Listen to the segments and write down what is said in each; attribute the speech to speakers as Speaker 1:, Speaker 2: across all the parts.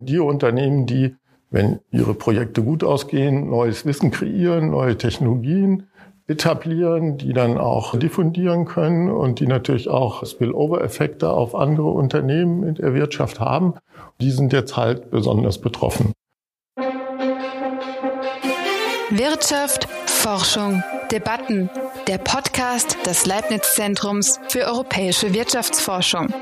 Speaker 1: Die Unternehmen, die, wenn ihre Projekte gut ausgehen, neues Wissen kreieren, neue Technologien etablieren, die dann auch diffundieren können und die natürlich auch Spillover-Effekte auf andere Unternehmen in der Wirtschaft haben, die sind jetzt halt besonders betroffen.
Speaker 2: Wirtschaft, Forschung, Debatten. Der Podcast des Leibniz-Zentrums für europäische Wirtschaftsforschung.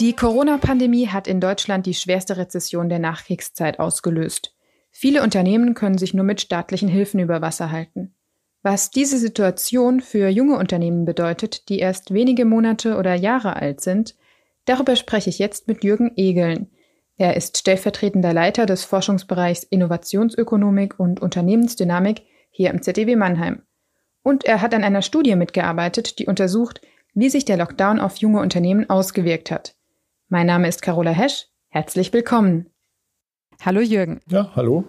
Speaker 2: Die Corona-Pandemie hat in Deutschland die schwerste Rezession der Nachkriegszeit ausgelöst. Viele Unternehmen können sich nur mit staatlichen Hilfen über Wasser halten. Was diese Situation für junge Unternehmen bedeutet, die erst wenige Monate oder Jahre alt sind, darüber spreche ich jetzt mit Jürgen Egeln. Er ist stellvertretender Leiter des Forschungsbereichs Innovationsökonomik und Unternehmensdynamik hier im ZDW Mannheim. Und er hat an einer Studie mitgearbeitet, die untersucht, wie sich der Lockdown auf junge Unternehmen ausgewirkt hat. Mein Name ist Carola Hesch. Herzlich willkommen. Hallo Jürgen.
Speaker 1: Ja, hallo.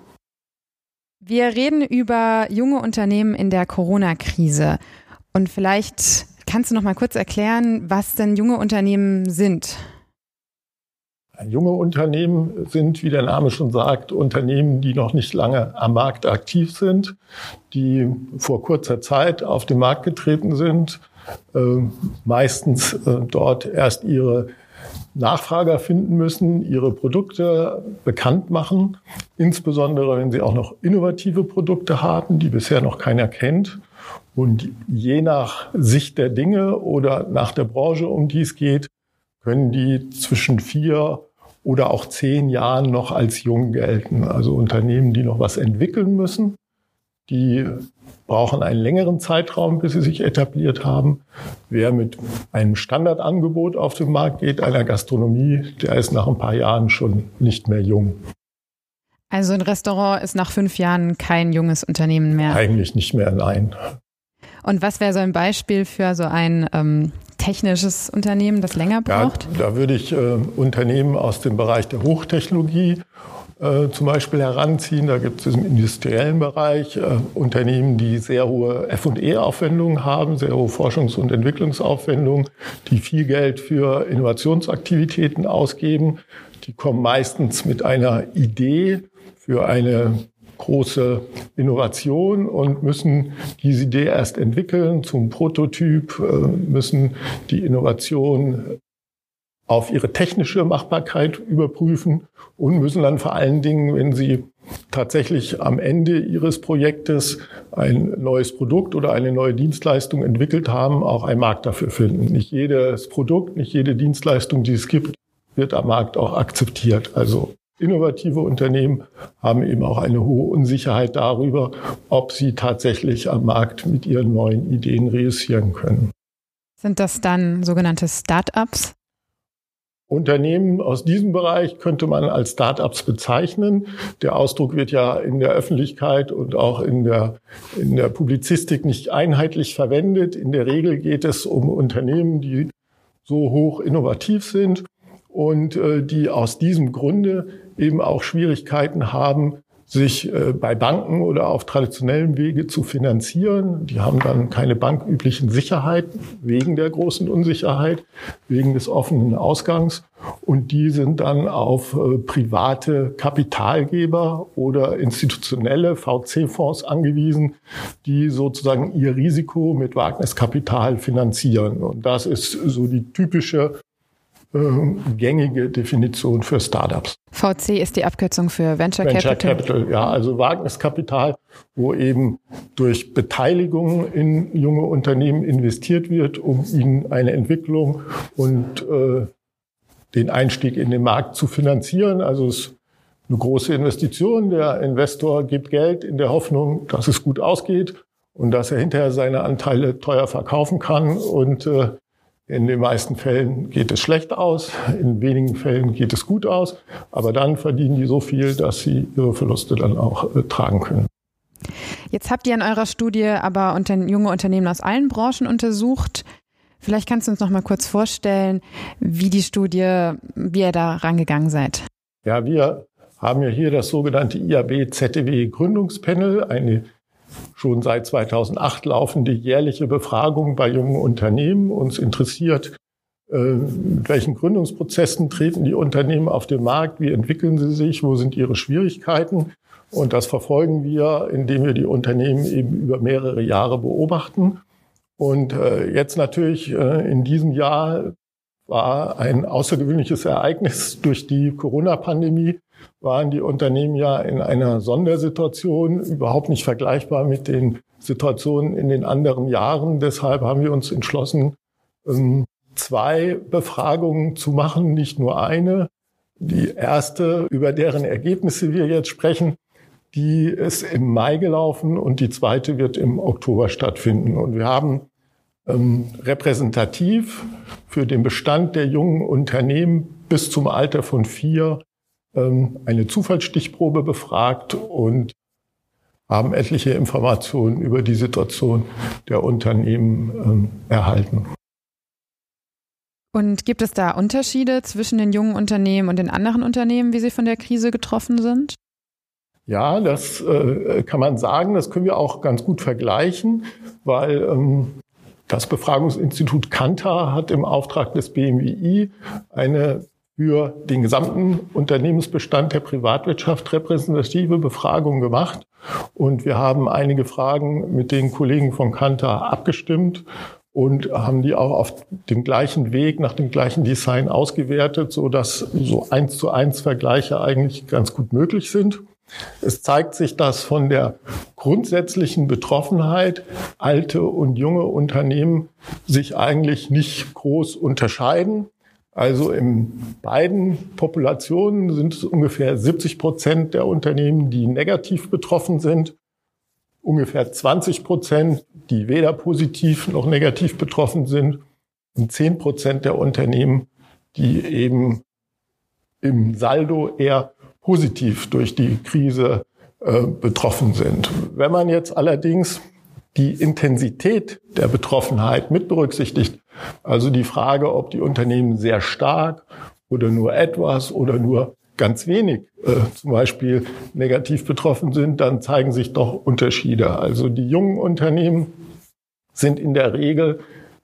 Speaker 2: Wir reden über junge Unternehmen in der Corona-Krise. Und vielleicht kannst du noch mal kurz erklären, was denn junge Unternehmen sind.
Speaker 1: Junge Unternehmen sind, wie der Name schon sagt, Unternehmen, die noch nicht lange am Markt aktiv sind, die vor kurzer Zeit auf den Markt getreten sind, äh, meistens äh, dort erst ihre Nachfrager finden müssen, ihre Produkte bekannt machen, insbesondere wenn sie auch noch innovative Produkte haben, die bisher noch keiner kennt. Und je nach Sicht der Dinge oder nach der Branche, um die es geht, können die zwischen vier oder auch zehn Jahren noch als jung gelten. Also Unternehmen, die noch was entwickeln müssen, die brauchen einen längeren Zeitraum, bis sie sich etabliert haben. Wer mit einem Standardangebot auf den Markt geht, einer Gastronomie, der ist nach ein paar Jahren schon nicht mehr jung.
Speaker 2: Also ein Restaurant ist nach fünf Jahren kein junges Unternehmen mehr.
Speaker 1: Eigentlich nicht mehr, nein.
Speaker 2: Und was wäre so ein Beispiel für so ein ähm, technisches Unternehmen, das länger braucht?
Speaker 1: Ja, da würde ich äh, Unternehmen aus dem Bereich der Hochtechnologie äh, zum Beispiel heranziehen. Da gibt es im industriellen Bereich äh, Unternehmen, die sehr hohe F&E-Aufwendungen haben, sehr hohe Forschungs- und Entwicklungsaufwendungen, die viel Geld für Innovationsaktivitäten ausgeben. Die kommen meistens mit einer Idee für eine große Innovation und müssen diese Idee erst entwickeln zum Prototyp, äh, müssen die Innovation auf ihre technische Machbarkeit überprüfen und müssen dann vor allen Dingen, wenn sie tatsächlich am Ende ihres Projektes ein neues Produkt oder eine neue Dienstleistung entwickelt haben, auch einen Markt dafür finden. Nicht jedes Produkt, nicht jede Dienstleistung, die es gibt, wird am Markt auch akzeptiert. Also innovative Unternehmen haben eben auch eine hohe Unsicherheit darüber, ob sie tatsächlich am Markt mit ihren neuen Ideen reüssieren können.
Speaker 2: Sind das dann sogenannte Start-ups?
Speaker 1: Unternehmen aus diesem Bereich könnte man als Start-ups bezeichnen. Der Ausdruck wird ja in der Öffentlichkeit und auch in der, in der Publizistik nicht einheitlich verwendet. In der Regel geht es um Unternehmen, die so hoch innovativ sind und äh, die aus diesem Grunde eben auch Schwierigkeiten haben, sich äh, bei Banken oder auf traditionellem Wege zu finanzieren. Die haben dann keine banküblichen Sicherheiten wegen der großen Unsicherheit, wegen des offenen Ausgangs. Und die sind dann auf äh, private Kapitalgeber oder institutionelle VC-Fonds angewiesen, die sozusagen ihr Risiko mit Wagniskapital finanzieren. Und das ist so die typische äh, gängige Definition für Startups.
Speaker 2: VC ist die Abkürzung für Venture,
Speaker 1: Venture
Speaker 2: Capital.
Speaker 1: Capital. Ja, also Wagniskapital, wo eben durch Beteiligung in junge Unternehmen investiert wird, um ihnen eine Entwicklung und äh, den Einstieg in den Markt zu finanzieren. Also es ist eine große Investition. Der Investor gibt Geld in der Hoffnung, dass es gut ausgeht und dass er hinterher seine Anteile teuer verkaufen kann und äh, in den meisten Fällen geht es schlecht aus, in wenigen Fällen geht es gut aus, aber dann verdienen die so viel, dass sie ihre Verluste dann auch äh, tragen können.
Speaker 2: Jetzt habt ihr in eurer Studie aber unter, junge Unternehmen aus allen Branchen untersucht. Vielleicht kannst du uns noch mal kurz vorstellen, wie die Studie, wie ihr da rangegangen seid.
Speaker 1: Ja, wir haben ja hier das sogenannte IAB-ZDW Gründungspanel, eine schon seit 2008 laufende jährliche Befragung bei jungen Unternehmen. Uns interessiert, äh, mit welchen Gründungsprozessen treten die Unternehmen auf den Markt, wie entwickeln sie sich, wo sind ihre Schwierigkeiten. Und das verfolgen wir, indem wir die Unternehmen eben über mehrere Jahre beobachten. Und äh, jetzt natürlich äh, in diesem Jahr war ein außergewöhnliches Ereignis. Durch die Corona-Pandemie waren die Unternehmen ja in einer Sondersituation, überhaupt nicht vergleichbar mit den Situationen in den anderen Jahren. Deshalb haben wir uns entschlossen, ähm, zwei Befragungen zu machen, nicht nur eine. Die erste, über deren Ergebnisse wir jetzt sprechen, die ist im Mai gelaufen und die zweite wird im Oktober stattfinden. Und wir haben ähm, repräsentativ für den Bestand der jungen Unternehmen bis zum Alter von vier eine Zufallsstichprobe befragt und haben etliche Informationen über die Situation der Unternehmen ähm, erhalten.
Speaker 2: Und gibt es da Unterschiede zwischen den jungen Unternehmen und den anderen Unternehmen, wie sie von der Krise getroffen sind?
Speaker 1: Ja, das äh, kann man sagen. Das können wir auch ganz gut vergleichen, weil ähm, das Befragungsinstitut Kantar hat im Auftrag des BMWI eine für den gesamten Unternehmensbestand der Privatwirtschaft repräsentative Befragung gemacht. Und wir haben einige Fragen mit den Kollegen von Kantar abgestimmt und haben die auch auf dem gleichen Weg, nach dem gleichen Design ausgewertet, so dass so eins zu eins Vergleiche eigentlich ganz gut möglich sind. Es zeigt sich, dass von der grundsätzlichen Betroffenheit alte und junge Unternehmen sich eigentlich nicht groß unterscheiden. Also in beiden Populationen sind es ungefähr 70 Prozent der Unternehmen, die negativ betroffen sind, ungefähr 20 Prozent, die weder positiv noch negativ betroffen sind und 10 Prozent der Unternehmen, die eben im Saldo eher positiv durch die Krise äh, betroffen sind. Wenn man jetzt allerdings die Intensität der Betroffenheit mit berücksichtigt, also die Frage, ob die Unternehmen sehr stark oder nur etwas oder nur ganz wenig äh, zum Beispiel negativ betroffen sind, dann zeigen sich doch Unterschiede. Also die jungen Unternehmen sind in der Regel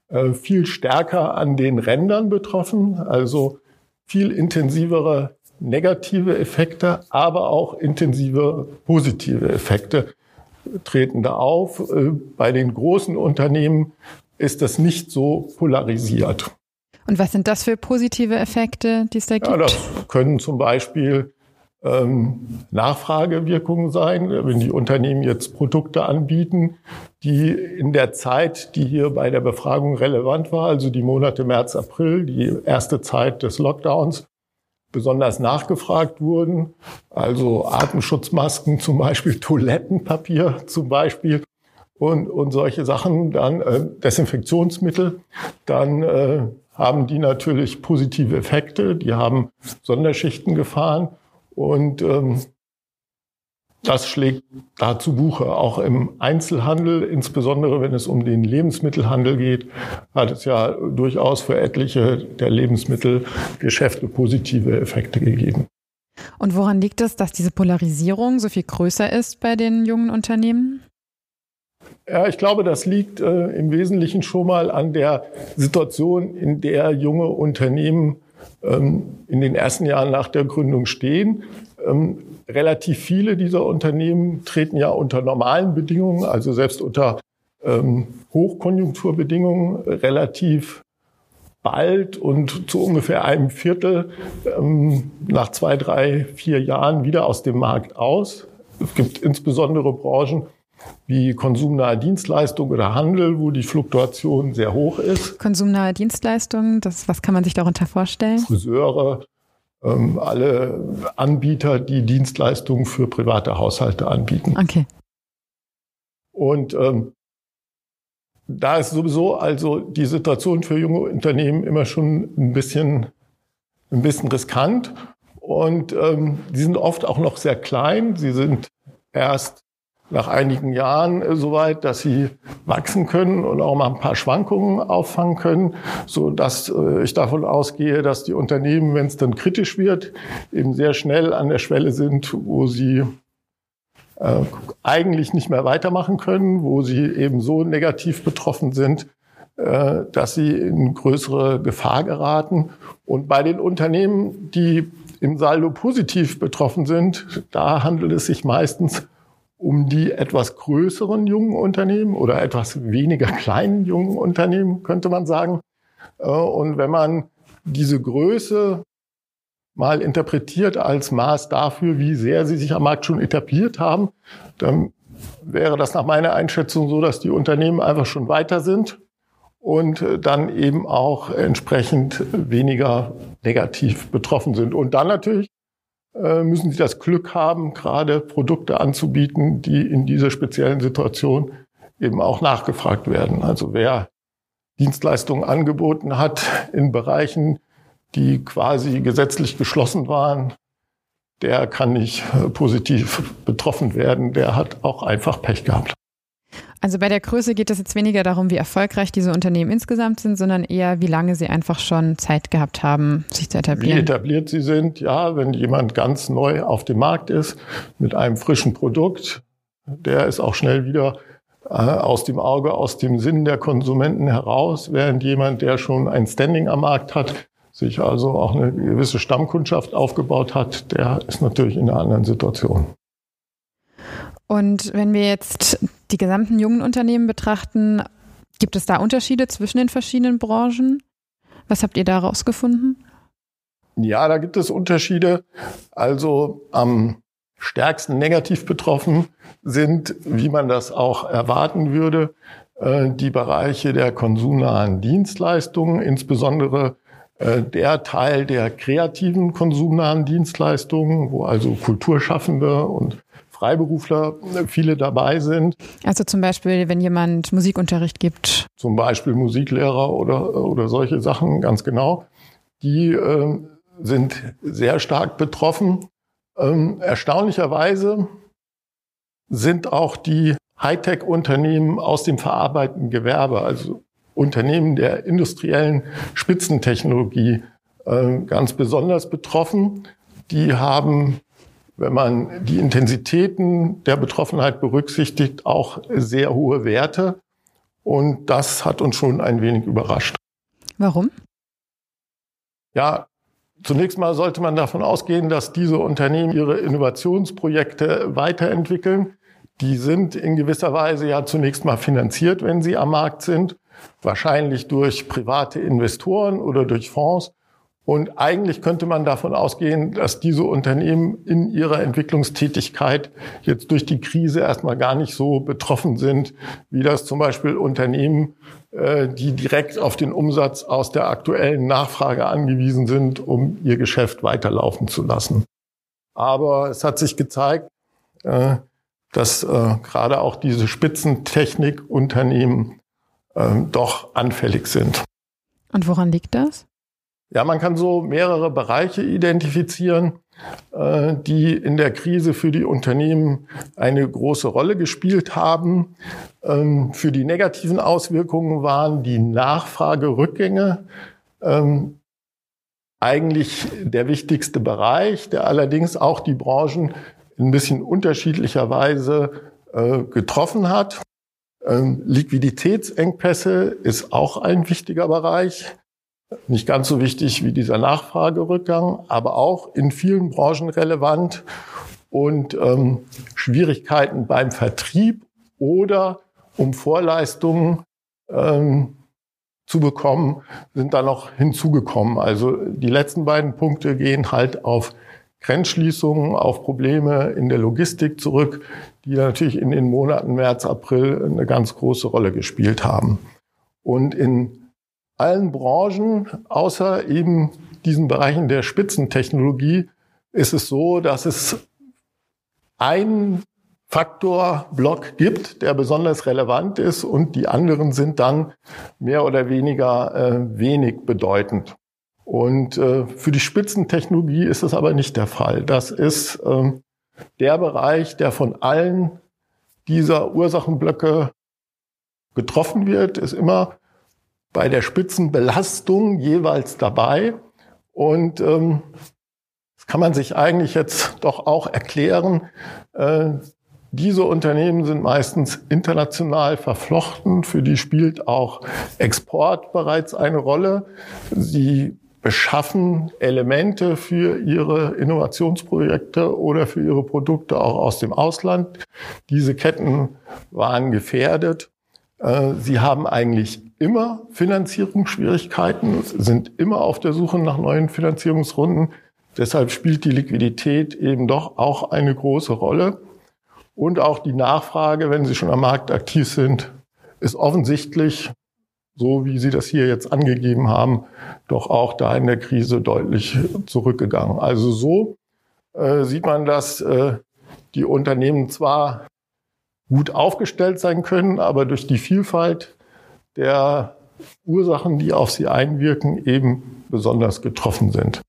Speaker 1: äh, viel stärker an den Rändern betroffen, also viel intensivere negative Effekte, aber auch intensive positive Effekte treten da auf. Äh, bei den großen Unternehmen ist das nicht so polarisiert.
Speaker 2: Und was sind das für positive Effekte, die es da gibt? Ja,
Speaker 1: das können zum Beispiel ähm, Nachfragewirkungen sein, wenn die Unternehmen jetzt Produkte anbieten, die in der Zeit, die hier bei der Befragung relevant war, also die Monate März, April, die erste Zeit des Lockdowns, besonders nachgefragt wurden. Also Atemschutzmasken zum Beispiel, Toilettenpapier zum Beispiel und, und solche Sachen, dann äh, Desinfektionsmittel, dann äh, haben die natürlich positive Effekte. Die haben Sonderschichten gefahren und ähm, das schlägt da zu Buche. Auch im Einzelhandel, insbesondere wenn es um den Lebensmittelhandel geht, hat es ja durchaus für etliche der Lebensmittelgeschäfte positive Effekte gegeben.
Speaker 2: Und woran liegt es, dass diese Polarisierung so viel größer ist bei den jungen Unternehmen?
Speaker 1: Ja, ich glaube, das liegt äh, im Wesentlichen schon mal an der Situation, in der junge Unternehmen ähm, in den ersten Jahren nach der Gründung stehen. Ähm, relativ viele dieser Unternehmen treten ja unter normalen Bedingungen, also selbst unter ähm, Hochkonjunkturbedingungen relativ bald und zu ungefähr einem Viertel ähm, nach zwei, drei, vier Jahren wieder aus dem Markt aus. Es gibt insbesondere Branchen, wie konsumnahe Dienstleistung oder Handel, wo die Fluktuation sehr hoch ist.
Speaker 2: Konsumnahe Dienstleistungen, das, was kann man sich darunter vorstellen?
Speaker 1: Friseure, ähm, alle Anbieter, die Dienstleistungen für private Haushalte anbieten.
Speaker 2: Okay.
Speaker 1: Und ähm, da ist sowieso also die Situation für junge Unternehmen immer schon ein bisschen, ein bisschen riskant. Und ähm, die sind oft auch noch sehr klein. Sie sind erst nach einigen Jahren äh, soweit, dass sie wachsen können und auch mal ein paar Schwankungen auffangen können, so dass äh, ich davon ausgehe, dass die Unternehmen, wenn es dann kritisch wird, eben sehr schnell an der Schwelle sind, wo sie äh, eigentlich nicht mehr weitermachen können, wo sie eben so negativ betroffen sind, dass sie in größere Gefahr geraten. Und bei den Unternehmen, die im Saldo positiv betroffen sind, da handelt es sich meistens um die etwas größeren jungen Unternehmen oder etwas weniger kleinen jungen Unternehmen, könnte man sagen. Äh, und wenn man diese Größe mal interpretiert als Maß dafür, wie sehr sie sich am Markt schon etabliert haben, dann wäre das nach meiner Einschätzung so, dass die Unternehmen einfach schon weiter sind und äh, dann eben auch entsprechend weniger negativ betroffen sind. Und dann natürlich müssen sie das Glück haben, gerade Produkte anzubieten, die in dieser speziellen Situation eben auch nachgefragt werden. Also wer Dienstleistungen angeboten hat in Bereichen, die quasi gesetzlich geschlossen waren, der kann nicht äh, positiv betroffen werden. Der hat auch einfach Pech gehabt.
Speaker 2: Also bei der Größe geht es jetzt weniger darum, wie erfolgreich diese Unternehmen insgesamt sind, sondern eher, wie lange sie einfach schon Zeit gehabt haben, sich zu etablieren.
Speaker 1: Wie etabliert sie sind, ja, wenn jemand ganz neu auf dem Markt ist mit einem frischen Produkt, der ist auch schnell wieder äh, aus dem Auge, aus dem Sinn der Konsumenten heraus, während jemand, der schon ein Standing am Markt hat, sich also auch eine gewisse Stammkundschaft aufgebaut hat, der ist natürlich in einer anderen Situation.
Speaker 2: Und wenn wir jetzt die gesamten jungen Unternehmen betrachten, gibt es da Unterschiede zwischen den verschiedenen Branchen? Was habt ihr da rausgefunden?
Speaker 1: Ja, da gibt es Unterschiede. Also am stärksten negativ betroffen sind, wie man das auch erwarten würde, äh, die Bereiche der konsumnahen Dienstleistungen, insbesondere äh, der Teil der kreativen konsumnahen Dienstleistungen, wo also Kulturschaffende und Freiberufler äh, viele dabei sind.
Speaker 2: Also zum Beispiel, wenn jemand Musikunterricht gibt.
Speaker 1: Zum Beispiel Musiklehrer oder, oder solche Sachen, ganz genau. Die äh, sind sehr stark betroffen. Ähm, erstaunlicherweise sind auch die Hightech-Unternehmen aus dem verarbeitenden Gewerbe, also Unternehmen der industriellen Spitzentechnologie äh, ganz besonders betroffen. Die haben, wenn man die Intensitäten der Betroffenheit berücksichtigt, auch sehr hohe Werte. Und das hat uns schon ein wenig überrascht.
Speaker 2: Warum?
Speaker 1: Ja, zunächst mal sollte man davon ausgehen, dass diese Unternehmen ihre Innovationsprojekte weiterentwickeln. Die sind in gewisser Weise ja zunächst mal finanziert, wenn sie am Markt sind wahrscheinlich durch private Investoren oder durch Fonds. Und eigentlich könnte man davon ausgehen, dass diese Unternehmen in ihrer Entwicklungstätigkeit jetzt durch die Krise erstmal gar nicht so betroffen sind, wie das zum Beispiel Unternehmen, äh, die direkt auf den Umsatz aus der aktuellen Nachfrage angewiesen sind, um ihr Geschäft weiterlaufen zu lassen. Aber es hat sich gezeigt, äh, dass äh, gerade auch diese Spitzentechnikunternehmen doch anfällig sind.
Speaker 2: Und woran liegt das?
Speaker 1: Ja, man kann so mehrere Bereiche identifizieren, äh, die in der Krise für die Unternehmen eine große Rolle gespielt haben. Ähm, für die negativen Auswirkungen waren die Nachfragerückgänge ähm, eigentlich der wichtigste Bereich, der allerdings auch die Branchen in ein bisschen unterschiedlicher Weise äh, getroffen hat. Ähm, Liquiditätsengpässe ist auch ein wichtiger Bereich. Nicht ganz so wichtig wie dieser Nachfragerückgang, aber auch in vielen Branchen relevant. Und ähm, Schwierigkeiten beim Vertrieb oder um Vorleistungen ähm, zu bekommen, sind da noch hinzugekommen. Also die letzten beiden Punkte gehen halt auf Grenzschließungen, auf Probleme in der Logistik zurück, die natürlich in den Monaten März, April eine ganz große Rolle gespielt haben. Und in allen Branchen, außer eben diesen Bereichen der Spitzentechnologie, ist es so, dass es einen Faktorblock gibt, der besonders relevant ist und die anderen sind dann mehr oder weniger äh, wenig bedeutend. Und äh, für die Spitzentechnologie ist das aber nicht der Fall. Das ist ähm, der Bereich, der von allen dieser Ursachenblöcke getroffen wird, ist immer bei der Spitzenbelastung jeweils dabei. Und ähm, das kann man sich eigentlich jetzt doch auch erklären. Äh, Diese Unternehmen sind meistens international verflochten. Für die spielt auch Export bereits eine Rolle. Sie beschaffen Elemente für ihre Innovationsprojekte oder für ihre Produkte auch aus dem Ausland. Diese Ketten waren gefährdet. Äh, sie haben eigentlich immer Finanzierungsschwierigkeiten, sind immer auf der Suche nach neuen Finanzierungsrunden. Deshalb spielt die Liquidität eben doch auch eine große Rolle. Und auch die Nachfrage, wenn sie schon am Markt aktiv sind, ist offensichtlich so wie Sie das hier jetzt angegeben haben, doch auch da in der Krise deutlich zurückgegangen. Also so äh, sieht man, dass äh, die Unternehmen zwar gut aufgestellt sein können, aber durch die Vielfalt der Ursachen, die auf sie einwirken, eben besonders getroffen sind.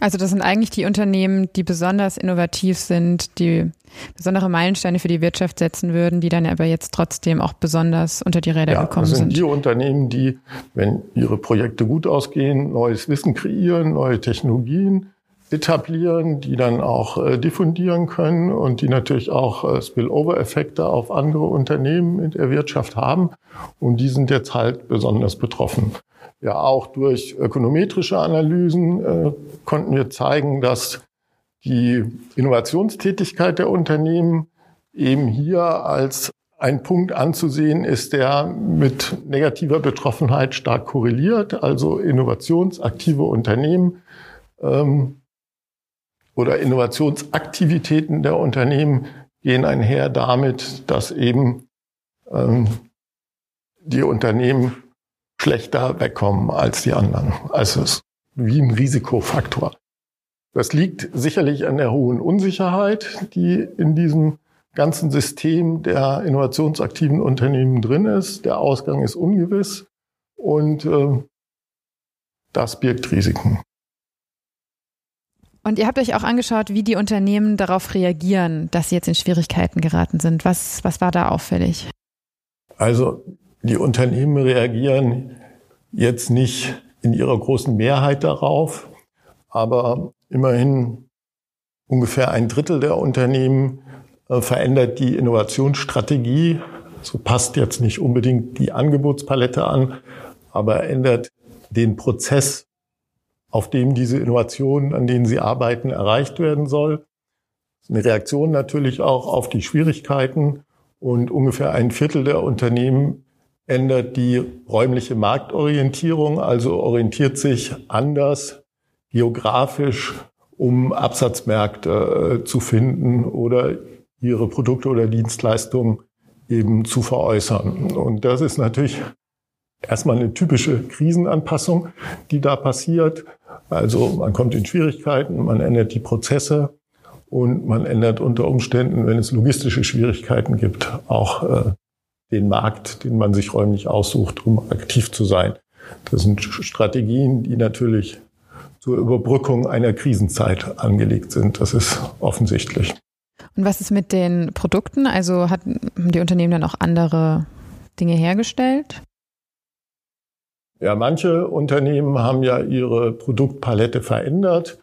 Speaker 2: Also das sind eigentlich die Unternehmen, die besonders innovativ sind, die besondere Meilensteine für die Wirtschaft setzen würden, die dann aber jetzt trotzdem auch besonders unter die Räder ja, gekommen sind.
Speaker 1: Das sind die Unternehmen, die, wenn ihre Projekte gut ausgehen, neues Wissen kreieren, neue Technologien etablieren, die dann auch äh, diffundieren können und die natürlich auch äh, Spillover-Effekte auf andere Unternehmen in der Wirtschaft haben. Und die sind jetzt halt besonders betroffen. Ja, auch durch ökonometrische Analysen äh, konnten wir zeigen, dass die Innovationstätigkeit der Unternehmen eben hier als ein Punkt anzusehen ist, der mit negativer Betroffenheit stark korreliert. Also innovationsaktive Unternehmen ähm, oder Innovationsaktivitäten der Unternehmen gehen einher damit, dass eben ähm, die Unternehmen schlechter wegkommen als die anderen. Also es ist wie ein Risikofaktor. Das liegt sicherlich an der hohen Unsicherheit, die in diesem ganzen System der innovationsaktiven Unternehmen drin ist. Der Ausgang ist ungewiss und äh, das birgt Risiken.
Speaker 2: Und ihr habt euch auch angeschaut, wie die Unternehmen darauf reagieren, dass sie jetzt in Schwierigkeiten geraten sind. Was, was war da auffällig?
Speaker 1: Also die Unternehmen reagieren jetzt nicht in ihrer großen Mehrheit darauf, aber immerhin ungefähr ein Drittel der Unternehmen äh, verändert die Innovationsstrategie. So passt jetzt nicht unbedingt die Angebotspalette an, aber ändert den Prozess, auf dem diese Innovationen, an denen sie arbeiten, erreicht werden soll. Eine Reaktion natürlich auch auf die Schwierigkeiten und ungefähr ein Viertel der Unternehmen ändert die räumliche Marktorientierung, also orientiert sich anders geografisch, um Absatzmärkte äh, zu finden oder ihre Produkte oder Dienstleistungen eben zu veräußern. Und das ist natürlich erstmal eine typische Krisenanpassung, die da passiert. Also man kommt in Schwierigkeiten, man ändert die Prozesse und man ändert unter Umständen, wenn es logistische Schwierigkeiten gibt, auch äh, den Markt, den man sich räumlich aussucht, um aktiv zu sein. Das sind Strategien, die natürlich zur Überbrückung einer Krisenzeit angelegt sind. Das ist offensichtlich.
Speaker 2: Und was ist mit den Produkten? Also haben die Unternehmen dann auch andere Dinge hergestellt?
Speaker 1: Ja, manche Unternehmen haben ja ihre Produktpalette verändert.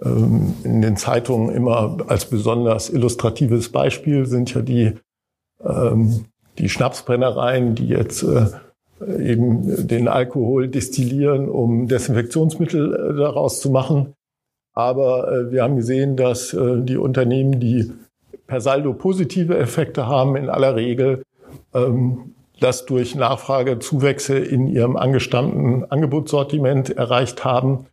Speaker 1: Ähm, in den Zeitungen immer als besonders illustratives Beispiel sind ja die ähm, die Schnapsbrennereien, die jetzt äh, eben den Alkohol destillieren, um Desinfektionsmittel äh, daraus zu machen. Aber äh, wir haben gesehen, dass die Unternehmen, die per Saldo positive Effekte haben, in aller Regel ähm, das durch Nachfragezuwächse in ihrem angestammten Angebotssortiment erreicht haben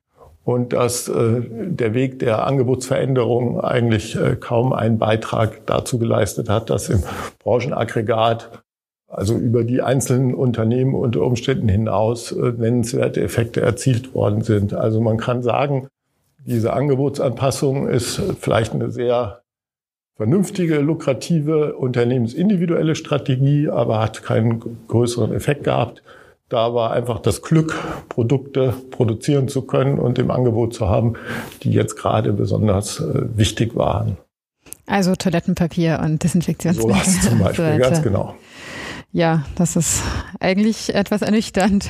Speaker 1: und dass äh, der Weg der Angebotsveränderung eigentlich äh, kaum einen Beitrag dazu geleistet hat, dass im Branchenaggregat, also über die einzelnen Unternehmen unter Umständen hinaus, äh, nennenswerte Effekte erzielt worden sind. Also man kann sagen, diese Angebotsanpassung ist vielleicht eine sehr vernünftige, lukrative, unternehmensindividuelle Strategie, aber hat keinen größeren Effekt gehabt. Da war einfach das Glück, Produkte produzieren zu können und im Angebot zu haben, die jetzt gerade besonders äh, wichtig waren.
Speaker 2: Also Toilettenpapier und Desinfektionsmittel.
Speaker 1: Sowas zum Beispiel, so ganz genau.
Speaker 2: Ja, das ist eigentlich etwas ernüchternd.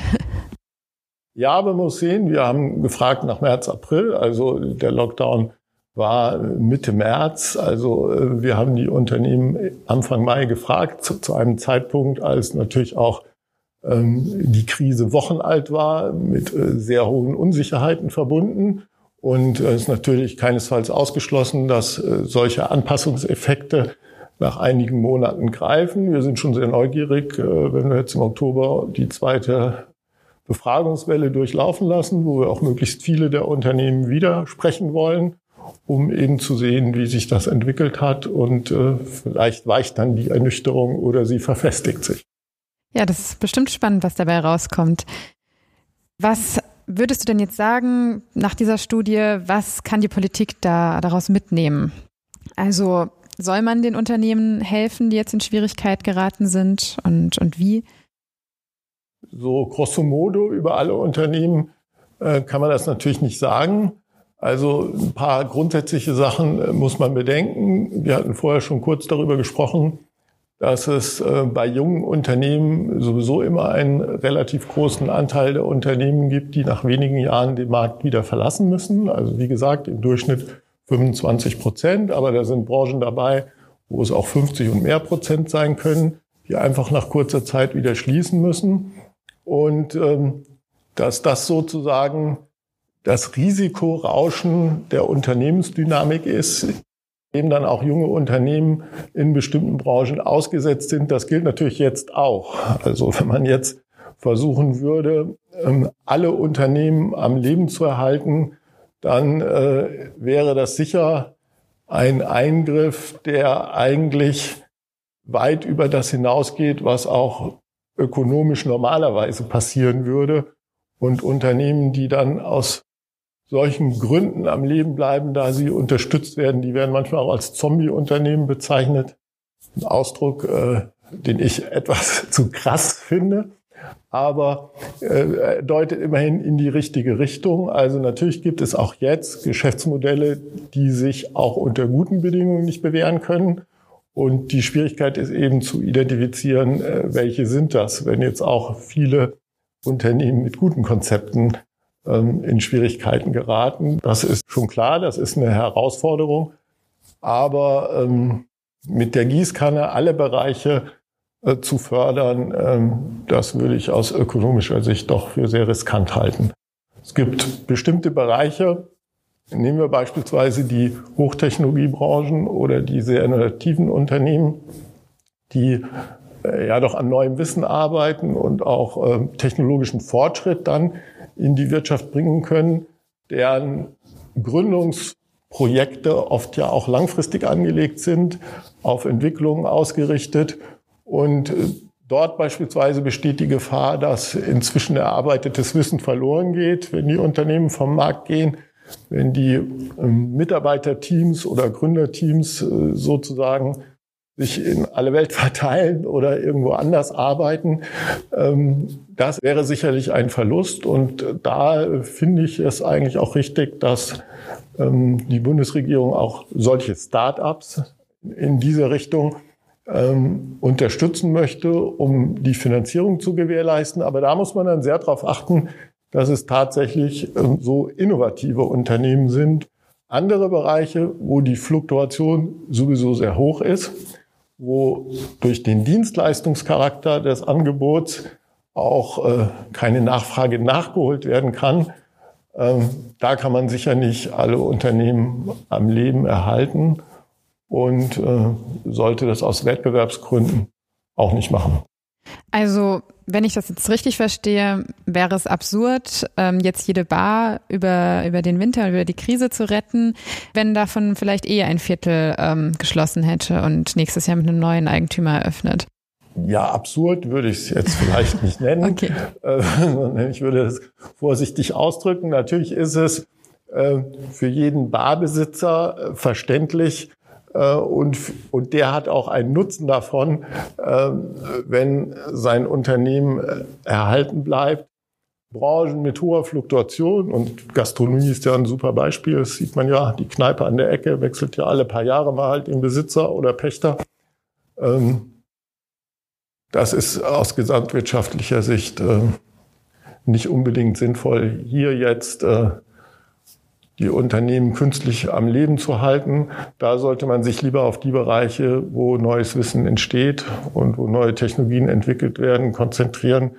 Speaker 1: Ja, aber man muss sehen, wir haben gefragt nach März, April, also der Lockdown war Mitte März. Also äh, wir haben die Unternehmen Anfang Mai gefragt, zu, zu einem Zeitpunkt, als natürlich auch ähm, die Krise wochenalt war, mit äh, sehr hohen Unsicherheiten verbunden. Und es ist natürlich keinesfalls ausgeschlossen, dass äh, solche Anpassungseffekte nach einigen Monaten greifen. Wir sind schon sehr neugierig, wenn wir jetzt im Oktober die zweite Befragungswelle durchlaufen lassen, wo wir auch möglichst viele der Unternehmen widersprechen wollen um eben zu sehen, wie sich das entwickelt hat und äh, vielleicht weicht dann die Ernüchterung oder sie verfestigt sich.
Speaker 2: Ja, das ist bestimmt spannend, was dabei rauskommt. Was würdest du denn jetzt sagen nach dieser Studie, was kann die Politik da daraus mitnehmen? Also soll man den Unternehmen helfen, die jetzt in Schwierigkeit geraten sind und, und wie?
Speaker 1: So grosso modo über alle Unternehmen äh, kann man das natürlich nicht sagen. Also ein paar grundsätzliche Sachen äh, muss man bedenken. Wir hatten vorher schon kurz darüber gesprochen, dass es äh, bei jungen Unternehmen sowieso immer einen relativ großen Anteil der Unternehmen gibt, die nach wenigen Jahren den Markt wieder verlassen müssen. Also wie gesagt, im Durchschnitt 25 Prozent, aber da sind Branchen dabei, wo es auch 50 und mehr Prozent sein können, die einfach nach kurzer Zeit wieder schließen müssen. Und ähm, dass das sozusagen das Risikorauschen der Unternehmensdynamik ist, dem dann auch junge Unternehmen in bestimmten Branchen ausgesetzt sind. Das gilt natürlich jetzt auch. Also wenn man jetzt versuchen würde, ähm, alle Unternehmen am Leben zu erhalten, dann äh, wäre das sicher ein Eingriff, der eigentlich weit über das hinausgeht, was auch ökonomisch normalerweise passieren würde. Und Unternehmen, die dann aus solchen Gründen am Leben bleiben, da sie unterstützt werden. Die werden manchmal auch als Zombie-Unternehmen bezeichnet. Ein Ausdruck, äh, den ich etwas zu krass finde, aber äh, deutet immerhin in die richtige Richtung. Also natürlich gibt es auch jetzt Geschäftsmodelle, die sich auch unter guten Bedingungen nicht bewähren können. Und die Schwierigkeit ist eben zu identifizieren, äh, welche sind das, wenn jetzt auch viele Unternehmen mit guten Konzepten ähm, in Schwierigkeiten geraten. Das ist schon klar, das ist eine Herausforderung. Aber ähm, mit der Gießkanne alle Bereiche äh, zu fördern, ähm, das würde ich aus ökonomischer Sicht doch für sehr riskant halten. Es gibt bestimmte Bereiche, nehmen wir beispielsweise die Hochtechnologiebranchen oder die sehr innovativen Unternehmen, die äh, ja doch an neuem Wissen arbeiten und auch äh, technologischen Fortschritt dann in die Wirtschaft bringen können, deren Gründungsprojekte oft ja auch langfristig angelegt sind, auf Entwicklungen ausgerichtet. Und äh, dort beispielsweise besteht die Gefahr, dass inzwischen erarbeitetes Wissen verloren geht, wenn die Unternehmen vom Markt gehen, wenn die ähm, Mitarbeiterteams oder Gründerteams äh, sozusagen sich in alle Welt verteilen oder irgendwo anders arbeiten. Ähm, das wäre sicherlich ein Verlust. Und da finde ich es eigentlich auch richtig, dass ähm, die Bundesregierung auch solche Start-ups in diese Richtung ähm, unterstützen möchte, um die Finanzierung zu gewährleisten. Aber da muss man dann sehr darauf achten, dass es tatsächlich so innovative Unternehmen sind. Andere Bereiche, wo die Fluktuation sowieso sehr hoch ist, wo durch den Dienstleistungscharakter des Angebots auch äh, keine Nachfrage nachgeholt werden kann. Ähm, da kann man sicher nicht alle Unternehmen am Leben erhalten und äh, sollte das aus Wettbewerbsgründen auch nicht machen.
Speaker 2: Also, wenn ich das jetzt richtig verstehe, wäre es absurd, ähm, jetzt jede Bar über, über den Winter, über die Krise zu retten, wenn davon vielleicht eher ein Viertel ähm, geschlossen hätte und nächstes Jahr mit einem neuen Eigentümer eröffnet.
Speaker 1: Ja, absurd würde ich es jetzt vielleicht nicht nennen. okay. Äh, ich würde es vorsichtig ausdrücken. Natürlich ist es äh, für jeden Barbesitzer äh, verständlich, und, und der hat auch einen Nutzen davon, wenn sein Unternehmen erhalten bleibt. Branchen mit hoher Fluktuation und Gastronomie ist ja ein super Beispiel. Das sieht man ja, die Kneipe an der Ecke wechselt ja alle paar Jahre mal halt den Besitzer oder Pächter. Ähm, das ist aus gesamtwirtschaftlicher Sicht äh, nicht unbedingt sinnvoll, hier jetzt äh, die Unternehmen künstlich am Leben zu halten. Da sollte man sich lieber auf die Bereiche, wo neues Wissen entsteht und wo neue Technologien entwickelt werden, konzentrieren.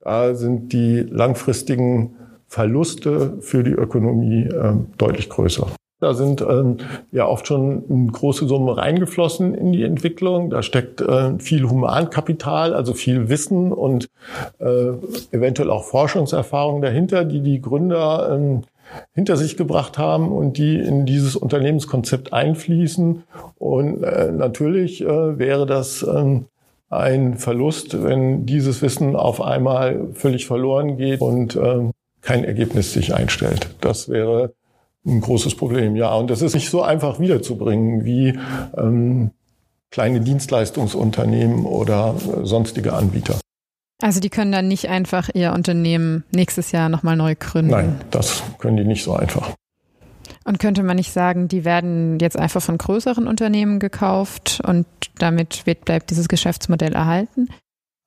Speaker 1: Da sind die langfristigen Verluste für die Ökonomie äh, deutlich größer. Da sind ähm, ja oft schon große Summen reingeflossen in die Entwicklung. Da steckt äh, viel Humankapital, also viel Wissen und äh, eventuell auch Forschungserfahrung dahinter, die die Gründer ähm, hinter sich gebracht haben und die in dieses Unternehmenskonzept einfließen. Und äh, natürlich äh, wäre das äh, ein Verlust, wenn dieses Wissen auf einmal völlig verloren geht und äh, kein Ergebnis sich einstellt. Das wäre ein großes Problem, ja. Und das ist nicht so einfach wiederzubringen wie ähm, kleine Dienstleistungsunternehmen oder sonstige Anbieter.
Speaker 2: Also die können dann nicht einfach ihr Unternehmen nächstes Jahr nochmal neu gründen?
Speaker 1: Nein, das können die nicht so einfach.
Speaker 2: Und könnte man nicht sagen, die werden jetzt einfach von größeren Unternehmen gekauft und damit wird, bleibt dieses Geschäftsmodell erhalten?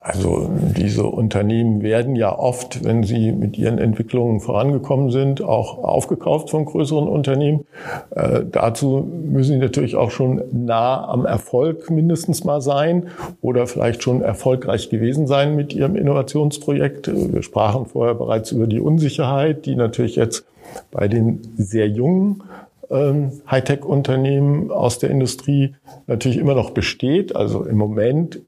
Speaker 1: Also diese Unternehmen werden ja oft, wenn sie mit ihren Entwicklungen vorangekommen sind, auch aufgekauft von größeren Unternehmen. Äh, dazu müssen sie natürlich auch schon nah am Erfolg mindestens mal sein oder vielleicht schon erfolgreich gewesen sein mit ihrem Innovationsprojekt. Wir sprachen vorher bereits über die Unsicherheit, die natürlich jetzt bei den sehr jungen ähm, Hightech-Unternehmen aus der Industrie natürlich immer noch besteht. Also im Moment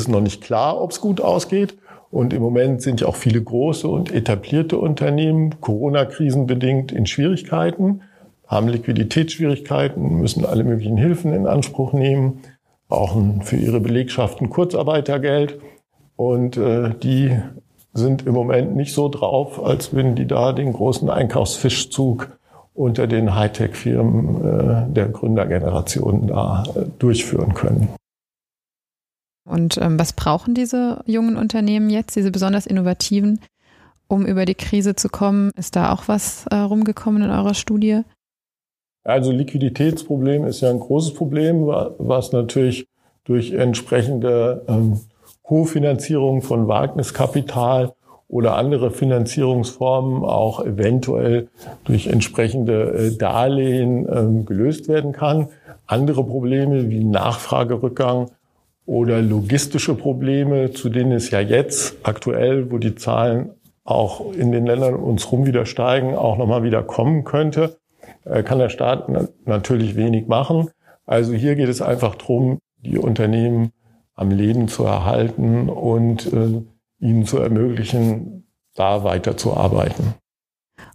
Speaker 1: ist noch nicht klar, ob es gut ausgeht. Und im Moment sind ja auch viele große und etablierte Unternehmen Corona-krisenbedingt in Schwierigkeiten, haben Liquiditätsschwierigkeiten, müssen alle möglichen Hilfen in Anspruch nehmen, brauchen für ihre Belegschaften Kurzarbeitergeld. Und äh, die sind im Moment nicht so drauf, als würden die da den großen Einkaufsfischzug unter den Hightech-Firmen äh, der Gründergenerationen da äh, durchführen können.
Speaker 2: Und ähm, was brauchen diese jungen Unternehmen jetzt, diese besonders innovativen, um über die Krise zu kommen? Ist da auch was äh, rumgekommen in eurer Studie?
Speaker 1: Also Liquiditätsproblem ist ja ein großes Problem, was natürlich durch entsprechende ähm, Kofinanzierung von Wagniskapital oder andere Finanzierungsformen auch eventuell durch entsprechende äh, Darlehen ähm, gelöst werden kann. Andere Probleme wie Nachfragerückgang oder logistische Probleme, zu denen es ja jetzt aktuell, wo die Zahlen auch in den Ländern uns rum wieder steigen, auch nochmal wieder kommen könnte, äh, kann der Staat natürlich wenig machen. Also hier geht es einfach darum, die Unternehmen am Leben zu erhalten und äh, ihnen zu ermöglichen, da weiterzuarbeiten.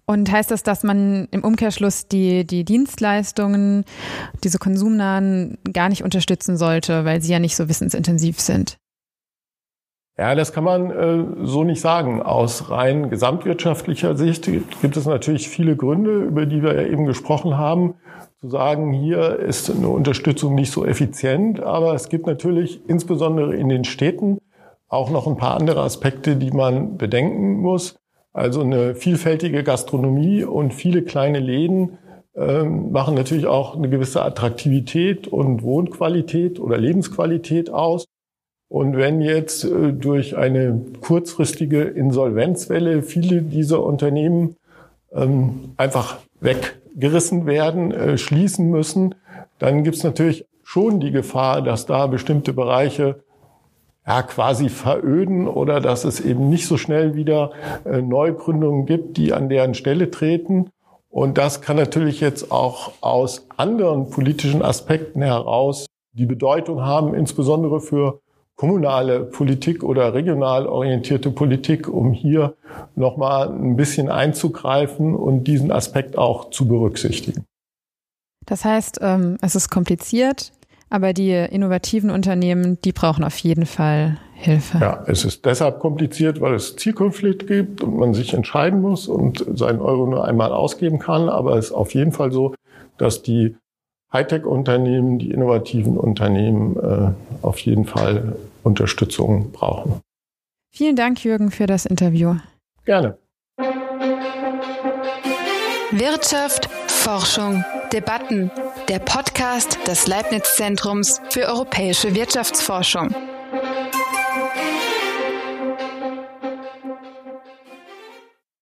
Speaker 2: Und heißt das, dass man im Umkehrschluss die, die Dienstleistungen, diese konsumnahen, gar nicht unterstützen sollte, weil sie ja nicht so wissensintensiv sind?
Speaker 1: Ja, das kann man äh, so nicht sagen. Aus rein gesamtwirtschaftlicher Sicht gibt es natürlich viele Gründe, über die wir ja eben gesprochen haben, zu sagen, hier ist eine Unterstützung nicht so effizient. Aber es gibt natürlich insbesondere in den Städten auch noch ein paar andere Aspekte, die man bedenken muss. Also eine vielfältige Gastronomie und viele kleine Läden ähm, machen natürlich auch eine gewisse Attraktivität und Wohnqualität oder Lebensqualität aus. Und wenn jetzt äh, durch eine kurzfristige Insolvenzwelle viele dieser Unternehmen ähm, einfach weggerissen werden, äh, schließen müssen, dann gibt es natürlich schon die Gefahr, dass da bestimmte Bereiche ja, quasi veröden oder dass es eben nicht so schnell wieder äh, Neugründungen gibt, die an deren Stelle treten. Und das kann natürlich jetzt auch aus anderen politischen Aspekten heraus die Bedeutung haben, insbesondere für kommunale Politik oder regional orientierte Politik, um hier nochmal ein bisschen einzugreifen und diesen Aspekt auch zu berücksichtigen.
Speaker 2: Das heißt, ähm, es ist kompliziert, aber die innovativen Unternehmen, die brauchen auf jeden Fall Hilfe.
Speaker 1: Ja, es ist deshalb kompliziert, weil es Zielkonflikt gibt und man sich entscheiden muss und seinen Euro nur einmal ausgeben kann. Aber es ist auf jeden Fall so, dass die Hightech-Unternehmen, die innovativen Unternehmen äh, auf jeden Fall Unterstützung brauchen.
Speaker 2: Vielen Dank, Jürgen, für das Interview.
Speaker 1: Gerne.
Speaker 3: Wirtschaft, Forschung, Debatten, der Podcast des Leibniz Zentrums für europäische Wirtschaftsforschung.